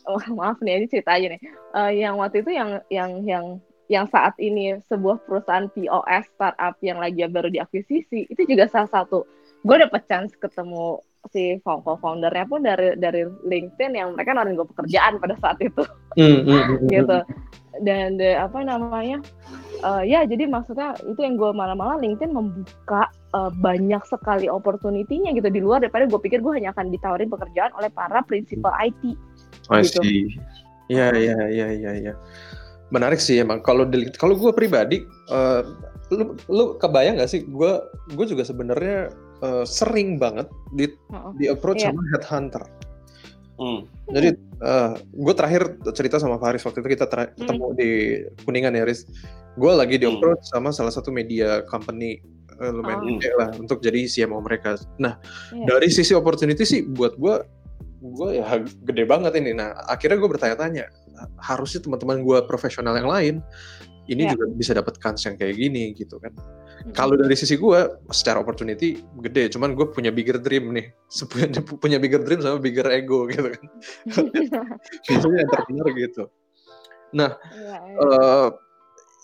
oh, maaf nih ini cerita aja nih. Eh, yang waktu itu yang yang yang yang saat ini sebuah perusahaan POS startup yang lagi baru diakuisisi itu juga salah satu gue dapet chance ketemu si foundernya pun dari dari LinkedIn yang mereka nawarin gue pekerjaan pada saat itu Hmm, hmm, hmm, gitu dan de, apa namanya eh, ya jadi maksudnya itu yang gue malah-malah LinkedIn membuka eh, banyak sekali opportunity-nya gitu di luar daripada gue pikir gue hanya akan ditawarin pekerjaan oleh para principal IT I gitu. see. Iya, iya, iya, iya, iya. Menarik sih emang. Kalau kalau gue pribadi, eh, lu, lu kebayang gak sih? Gue gue juga sebenarnya eh, sering banget di Heeh. di approach Iya. sama headhunter. Hmm. Jadi gue terakhir cerita sama Faris waktu itu kita Hmm. ketemu di Kuningan ya, Riz. Gue lagi di Hmm. approach sama salah satu media company eh, lumayan Oh. gede lah untuk jadi CMO mereka. Nah Iya. dari sisi opportunity sih buat gue gue ya gede banget ini. Nah akhirnya gue bertanya-tanya harusnya teman-teman gue profesional yang lain ini Ya. juga bisa dapat kans yang kayak gini gitu kan. Mm-mm. Kalau dari sisi gue secara opportunity gede, cuman gue punya bigger dream nih, Sebenarnya punya bigger dream sama bigger ego gitu kan. Biasanya entrepreneur gitu. Nah, Iya, iya. eh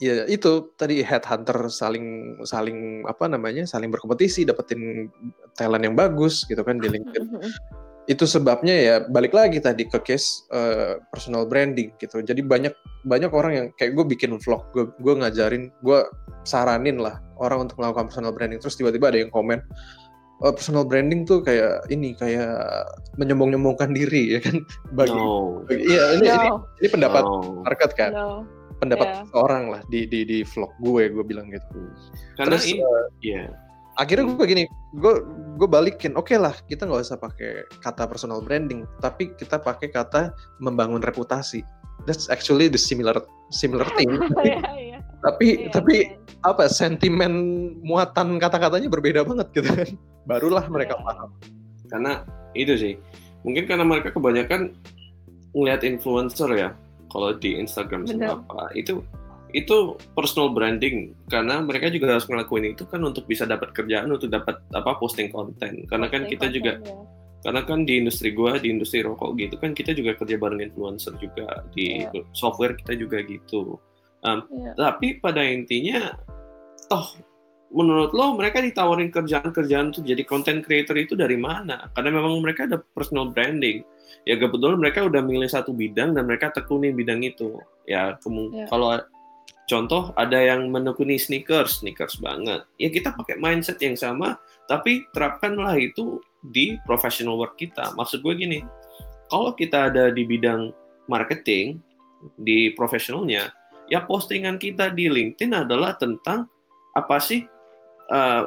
ya itu tadi headhunter saling saling apa namanya saling berkompetisi dapetin talent yang bagus gitu kan di LinkedIn itu sebabnya ya balik lagi tadi ke case eh, personal branding gitu jadi banyak banyak orang yang kayak gue bikin vlog gue gue ngajarin gue saranin lah orang untuk melakukan personal branding terus tiba-tiba ada yang komen "Eh, personal branding tuh kayak ini kayak menyombong-nyombongkan diri ya kan bagi No. bagi- iya ini, ini no, ini pendapat No. market kan no. pendapat Iya. seorang lah di di di vlog gue gue bilang gitu Karena terus ini, eh, ya. Akhirnya gue gini gue gue balikin oke lah kita nggak usah pakai kata personal branding tapi kita pakai kata membangun reputasi that's actually the similar similar thing Iya, iya. tapi Iya, tapi iya. apa sentimen muatan kata-katanya berbeda banget gitu kan barulah mereka Iya. paham karena itu sih mungkin karena mereka kebanyakan ngelihat influencer ya kalau di Instagram Bener. sama apa itu itu personal branding karena mereka juga harus ngelakuin itu kan untuk bisa dapat kerjaan untuk dapat apa posting konten karena kan kita juga ya. karena kan di industri gua di industri rokok gitu kan kita juga kerja bareng influencer juga di Iya. software kita juga gitu Um, Iya. tapi pada intinya toh menurut lo mereka ditawarin kerjaan-kerjaan tuh jadi content creator itu dari mana karena memang mereka ada personal branding ya kebetulan mereka udah milih satu bidang dan mereka tekuni bidang itu ya Iya. kalau contoh ada yang menekuni sneakers sneakers banget ya kita pakai mindset yang sama tapi terapkanlah itu di professional work kita maksud gue gini kalau kita ada di bidang marketing di profesionalnya ya postingan kita di LinkedIn adalah tentang apa sih uh,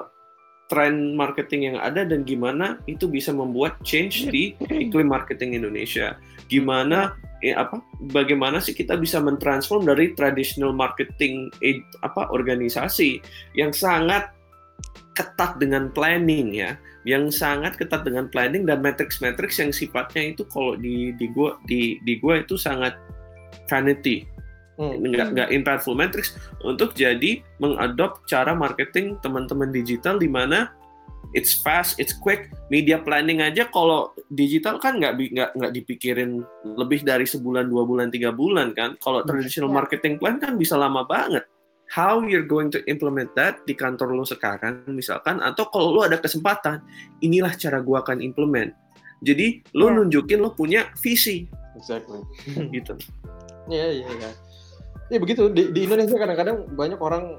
tren marketing yang ada dan gimana itu bisa membuat change di iklim marketing Indonesia. Gimana ya apa bagaimana sih kita bisa mentransform dari traditional marketing eh, apa organisasi yang sangat ketat dengan planning ya, yang sangat ketat dengan planning dan matrix-matrix yang sifatnya itu kalau di di gua di di gua itu sangat vanity. Hmm. nggak nggak impactful matrix untuk jadi mengadop cara marketing teman-teman digital di mana it's fast, it's quick, media planning aja kalau digital kan nggak nggak nggak dipikirin lebih dari sebulan dua bulan tiga bulan kan kalau traditional Ya. marketing plan kan bisa lama banget how you're going to implement that di kantor lo sekarang misalkan atau kalau lo ada kesempatan inilah cara gua akan implement jadi lo Ya. nunjukin lo punya visi Exactly. gitu Iya iya iya. Ya begitu di, di Indonesia kadang-kadang banyak orang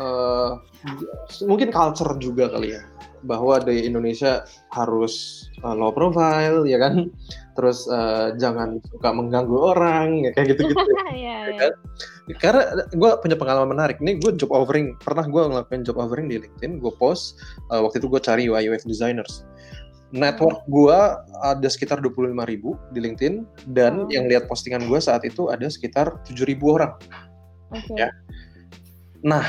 eh, mungkin culture juga kali ya bahwa di Indonesia harus eh, low profile ya kan, terus eh, jangan suka mengganggu orang ya kayak gitu-gitu. Iya, iya. kan? Karena gue punya pengalaman menarik. Ini gue job offering pernah gue ngelakuin job offering di LinkedIn. Gue post eh, waktu itu gue cari UI UX designers. Network gue ada sekitar 25.000 ribu di LinkedIn dan Oh. yang lihat postingan gue saat itu ada sekitar 7.000 orang. Oke. Ya. Nah,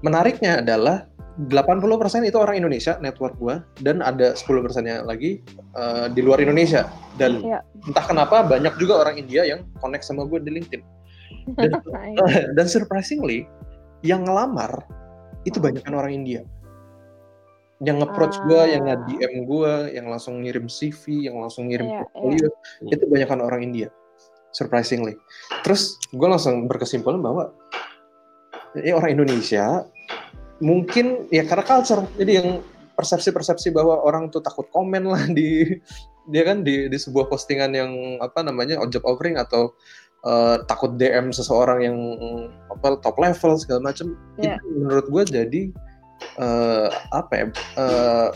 menariknya adalah 80% itu orang Indonesia network gua dan ada 10%-nya lagi eh, di luar Indonesia dan Iya. entah kenapa banyak juga orang India yang connect sama gue di LinkedIn. Dan, dan surprisingly yang ngelamar itu banyak orang India. Yang nge-approach gua, yang Ah. nge-DM gua, yang langsung ngirim CV, yang langsung ngirim Iya, portfolio, itu banyak orang India. Surprisingly. Terus gue langsung berkesimpulan bahwa ya orang Indonesia mungkin ya karena culture jadi yang persepsi-persepsi bahwa orang tuh takut komen lah di dia kan di di sebuah postingan yang apa namanya job offering atau eh, takut DM seseorang yang apa top level segala macam Iya. itu menurut gue jadi eh, apa ya eh,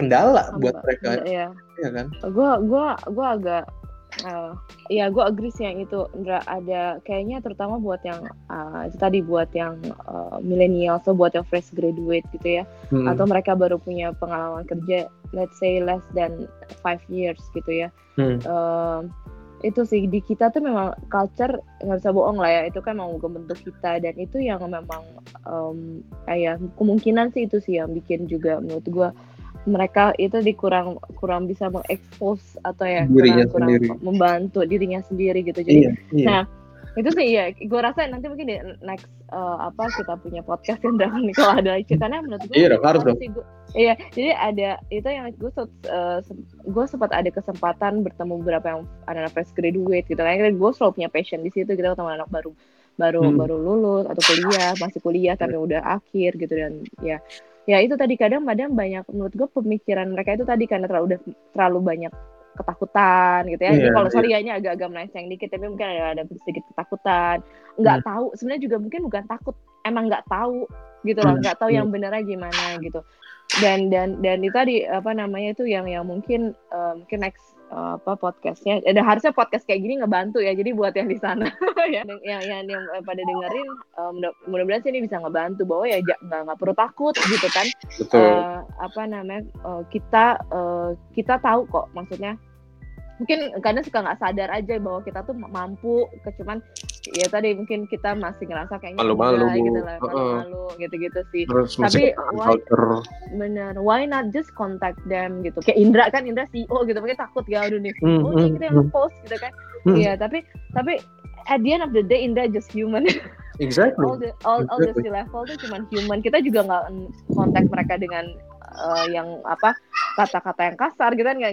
kendala buat mereka Iya. ya kan Gua gua gua agak eh, ya gue agree sih yang itu Indra. Ada kayaknya terutama buat yang itu tadi buat yang eh, millennial atau buat yang fresh graduate gitu ya. Hmm. atau mereka baru punya pengalaman kerja let's say less than five years gitu ya. Hmm. Eh, itu sih di kita tuh memang culture nggak bisa bohong lah ya. Itu kan mau membentuk kita. Dan itu yang memang em, kayak kemungkinan sih itu sih yang bikin juga menurut gua mereka itu dikurang kurang bisa mengekspos atau ya Dirinya kurang, kurang sendiri. membantu dirinya sendiri gitu jadi iya iya Nah, itu sih ya gue rasa nanti mungkin di next eh, apa kita punya podcast yang nih kalau ada karena menurut gue Iya dong, harus dong. gua- iya jadi ada itu yang gue gue sempat ada kesempatan bertemu beberapa yang anak-anak fresh graduate gitu kan gue selalu punya passion di situ gitu teman anak baru baru Hmm. baru lulus atau kuliah masih kuliah tapi udah akhir gitu dan ya ya itu tadi kadang-kadang banyak menurut gue pemikiran mereka itu tadi karena terlalu udah terlalu banyak ketakutan gitu ya. Jadi Iya, kalau iya. sorry ya ini agak-agak melenceng dikit tapi mungkin ada, ada sedikit ketakutan. Nggak Hmm. tahu sebenarnya juga mungkin bukan takut, emang nggak tahu gitu loh, Hmm, nggak tahu hmm. yang benernya gimana gitu. Dan dan dan itu tadi apa namanya itu yang yang mungkin eh, mungkin next eh, apa podcastnya. Ada harusnya podcast kayak gini ngebantu ya jadi buat yang di sana. Ya yang yang, yang, yang, eh, pada dengerin eh, mudah- mudah-mudahan sih ini bisa ngebantu bahwa ya nggak nggak perlu takut gitu kan. Betul. Eh, apa namanya eh, kita eh, kita tahu kok maksudnya mungkin kadang suka nggak sadar aja bahwa kita tuh mampu ke cuman ya tadi mungkin kita masih ngerasa kayaknya Malu-malu, gitu lah malu-malu gitu-gitu sih. Terus tapi why- culture bener why not just contact them gitu. Kayak Indra kan Indra CEO gitu mungkin takut ya udah nih Hmm, oh ini hmm, kita yang hmm. nge-post gitu kan. Hmm. iya tapi tapi at the end of the day Indra just human. Exactly. All the all, all the C level tuh cuman human. Kita juga nggak kontak mereka dengan uh, yang apa kata-kata yang kasar gitu kan nggak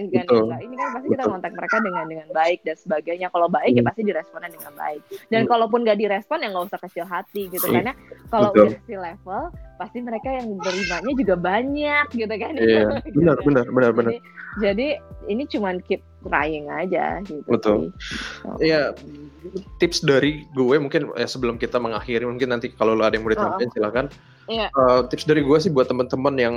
ini kan pasti kita kontak mereka dengan dengan baik dan sebagainya kalau baik ya hmm. pasti diresponnya dengan baik dan hmm. kalaupun nggak direspon ya nggak usah kecil hati gitu hmm. karena kalau udah si level pasti mereka yang berimanya juga banyak gitu kan iya gitu benar kan. benar benar benar jadi, jadi ini cuman keep trying aja gitu betul iya so. tips dari gue mungkin ya sebelum kita mengakhiri mungkin nanti kalau lo ada yang mau ditambahin oh. silakan yeah. uh, tips dari gue sih buat teman-teman yang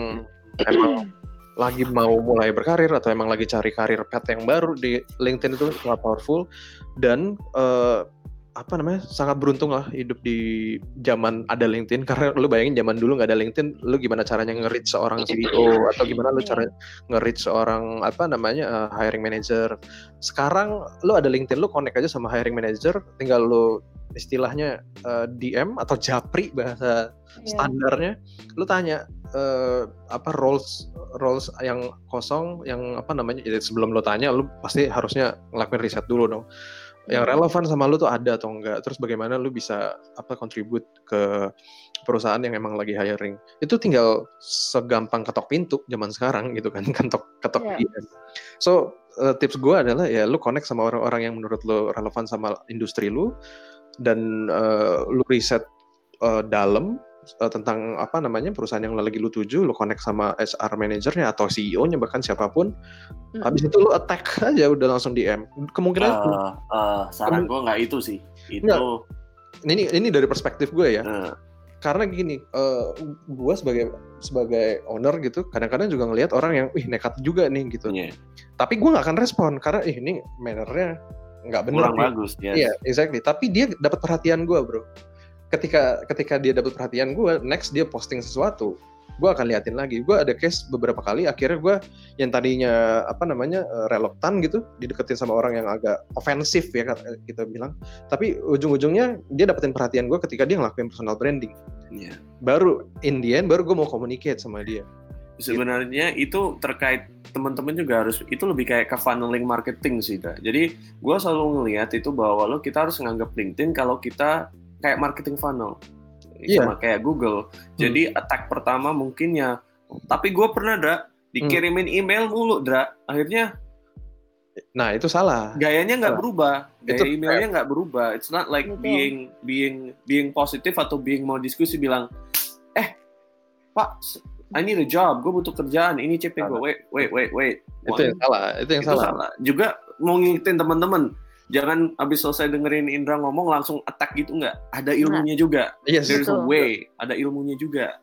emang lagi mau mulai berkarir atau emang lagi cari karir path yang baru di LinkedIn itu sangat powerful. Dan uh, apa namanya sangat beruntung lah hidup di zaman ada LinkedIn. Karena lu bayangin zaman dulu nggak ada LinkedIn lu gimana caranya ngerit seorang CEO atau gimana lu cara ngerit seorang apa namanya uh, hiring manager. Sekarang lu ada LinkedIn lu connect aja sama hiring manager tinggal lu istilahnya uh, eh, DM atau japri bahasa yeah. standarnya. Lu tanya uh, apa roles roles yang kosong yang apa namanya jadi sebelum lo tanya lu pasti harusnya ngelakuin riset dulu dong yang hmm. relevan sama lu tuh ada atau enggak terus bagaimana lu bisa apa kontribut ke perusahaan yang emang lagi hiring itu tinggal segampang ketok pintu zaman sekarang gitu kan ketok ketok yeah. so uh, tips gue adalah ya lu connect sama orang-orang yang menurut lu relevan sama industri lu dan uh, lu riset uh, dalam uh, tentang apa namanya perusahaan yang lagi lu tuju, lu connect sama HR manajernya atau CEO-nya bahkan siapa pun. Hmm. Habis itu lu attack aja udah langsung DM. Kemungkinan uh, uh, saran gue nggak itu sih. Itu enggak. ini ini dari perspektif gue ya. Uh. Karena gini, uh, gue sebagai sebagai owner gitu, kadang-kadang juga ngelihat orang yang, wih nekat juga nih gitu. Yeah. Tapi gue nggak akan respon karena, ih ini mannernya nggak benar. Kurang bagus, yes. Iya, exactly. Tapi dia dapat perhatian gue, bro ketika ketika dia dapat perhatian gue next dia posting sesuatu gue akan liatin lagi gue ada case beberapa kali akhirnya gue yang tadinya apa namanya eh, reluctant gitu dideketin sama orang yang agak ofensif ya kita bilang tapi ujung-ujungnya dia dapetin perhatian gue ketika dia ngelakuin personal branding yeah. baru Indian baru gue mau communicate sama dia sebenarnya gitu. itu terkait teman-teman juga harus itu lebih kayak ke funneling marketing sih dah. jadi gue selalu ngelihat itu bahwa lo kita harus nganggap LinkedIn kalau kita kayak marketing funnel yeah. sama kayak Google. Hmm. Jadi attack pertama mungkin ya, tapi gue pernah Dra dikirimin hmm. email mulu Dra, akhirnya Nah itu salah. Gayanya nggak berubah, gaya itu emailnya nggak berubah. It's not like Betul. being being being positif atau being mau diskusi bilang, eh Pak, I need a job, gue butuh kerjaan, ini CP gue, wait, wait, wait, wait. Itu yang salah, itu yang itu salah. salah. Juga mau ngingetin teman-teman, jangan habis selesai dengerin Indra ngomong langsung attack gitu nggak ada nah. ilmunya nah. juga yes. there's a way ada ilmunya juga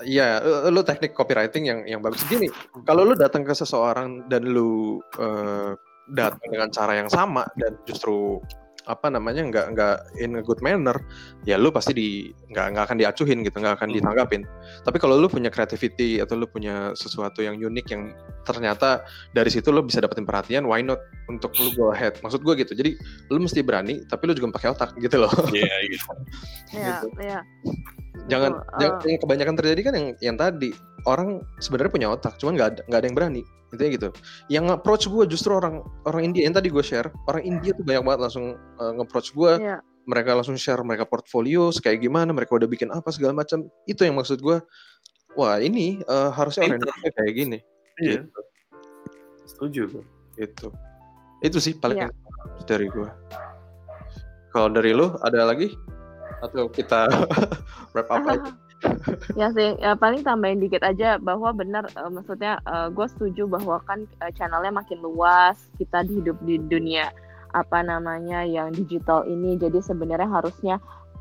Iya, lu teknik copywriting yang yang bagus gini. Kalau lu datang ke seseorang dan lu uh, datang dengan cara yang sama dan justru apa namanya nggak nggak in a good manner ya lu pasti di nggak nggak akan diacuhin gitu nggak akan hmm. ditanggapin. Tapi kalau lu punya creativity atau lu punya sesuatu yang unik yang ternyata dari situ lu bisa dapetin perhatian why not untuk lu go ahead? Maksud gue gitu jadi lu mesti berani tapi lu juga pakai otak gitu loh. Iya yeah, gitu. iya iya jangan uh, yang, yang kebanyakan terjadi kan yang yang tadi. Orang sebenarnya punya otak cuman nggak ada nggak ada yang berani. Intinya gitu. Yang approach gue justru orang orang India yang tadi gue share orang India tuh banyak banget langsung uh, nge-approach gue yeah. mereka langsung share mereka portfolio kayak gimana mereka udah bikin apa segala macam. Itu yang maksud gue wah ini uh, harusnya orang Indonesia kayak gini. Iya. gitu. setuju gue itu itu sih paling yeah. dari gue kalau dari lo ada lagi atau kita wrap up aja ya sih ya paling tambahin dikit aja bahwa benar uh, maksudnya uh, gue setuju bahwa kan uh, channelnya makin luas kita hidup di dunia apa namanya yang digital ini. Jadi sebenarnya harusnya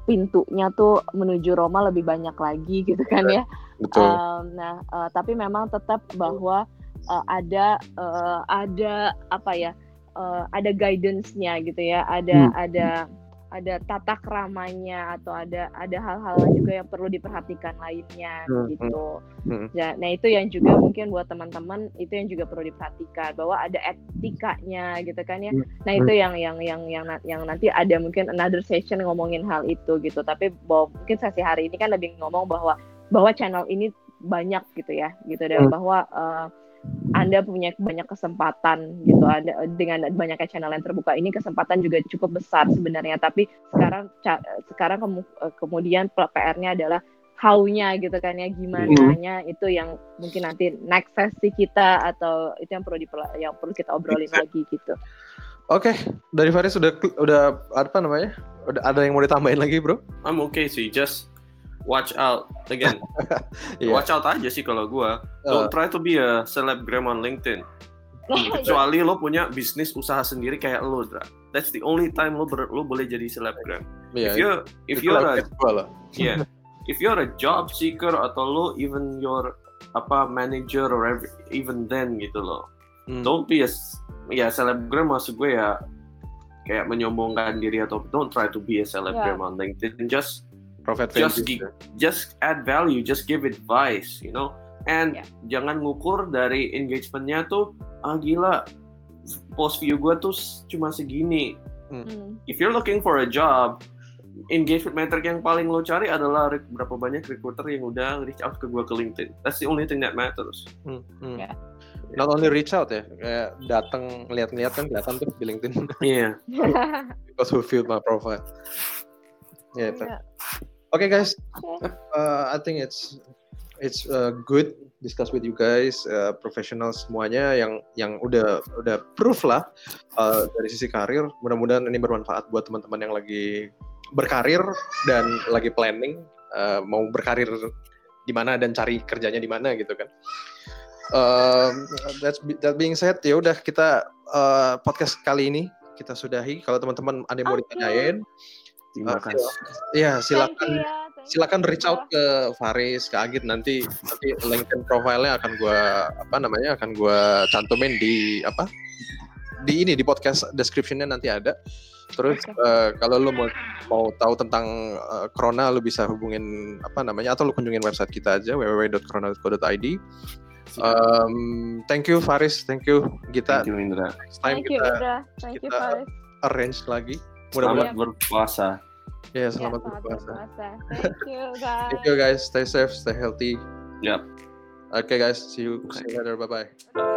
pintunya tuh menuju Roma lebih banyak lagi gitu kan ya. Betul. Um, nah uh, tapi memang tetap bahwa uh, ada uh, ada apa ya uh, ada guidance-nya gitu ya. Ada hmm. ada ada tata keramanya atau ada ada hal-hal juga yang perlu diperhatikan lainnya hmm, gitu. Hmm. Ya, nah itu yang juga mungkin buat teman-teman itu yang juga perlu diperhatikan bahwa ada etikanya gitu kan ya. Hmm, nah itu yang yang yang yang yang nanti ada mungkin another session ngomongin hal itu gitu. Tapi bahwa mungkin sesi hari ini kan lebih ngomong bahwa bahwa channel ini banyak gitu ya gitu dan bahwa uh, anda punya banyak kesempatan gitu ada dengan banyaknya channel yang terbuka ini kesempatan juga cukup besar sebenarnya tapi sekarang sekarang kemudian PR-nya adalah how-nya gitu kan ya gimana nya itu yang mungkin nanti next sesi kita atau itu yang perlu dipel yang perlu kita obrolin lagi gitu. Oke, okay. dari Faris sudah udah apa namanya? Udah ada yang mau ditambahin lagi, Bro? I'm okay sih, just watch out again. yeah. Watch out aja sih kalau gua. Uh. Don't try to be a celebgram on LinkedIn. Kecuali lo punya bisnis usaha sendiri kayak lo, Dra. That's the only time lo ber, lo boleh jadi selebgram. Yeah, if you if you're a yeah, if you're a job seeker atau lo even your apa manager or every, even then gitu loh hmm. don't be a ya selebgram maksud gue ya kayak menyombongkan diri atau don't try to be a selebgram yeah. on LinkedIn just Profit just give, just add value just give advice you know and yeah. jangan ngukur dari engagementnya tuh ah gila post view gue tuh cuma segini hmm. if you're looking for a job engagement metric yang paling lo cari adalah berapa banyak recruiter yang udah reach out ke gue ke LinkedIn. That's the only thing that matters. Hmm, hmm. Yeah. Not only reach out ya, kayak datang lihat-lihat kan kelihatan tuh di LinkedIn. Iya. Yeah. Because who filled my profile. Yeah, yeah. Oke okay, guys, uh, I think it's it's uh, good discuss with you guys, uh, profesional semuanya yang yang udah udah proof lah uh, dari sisi karir. Mudah-mudahan ini bermanfaat buat teman-teman yang lagi berkarir dan lagi planning uh, mau berkarir di mana dan cari kerjanya di mana gitu kan. Uh, that's that being said ya udah kita uh, podcast kali ini kita sudahi. Kalau teman-teman ada yang mau okay. ditanyain, terima uh, kasih. Ya silakan you, ya. silakan reach out ke Faris, ke Agit nanti nanti LinkedIn profile-nya akan gua apa namanya akan gua cantumin di apa di ini di podcast description-nya nanti ada. Terus okay. uh, kalau lo mau mau tahu tentang uh, Corona, lo bisa hubungin apa namanya atau lo kunjungin website kita aja www.corona.co.id. Um, thank you Faris, thank you Gita. Thank you Indra. Next time thank kita, you Indra. Thank kita you Faris. Arrange lagi. Mudah-mudahan berpuasa. Ya, yeah, selamat, ya, berpuasa. Thank you guys. thank you guys. Stay safe, stay healthy. Yep. Okay guys, see you see you later. Bye bye.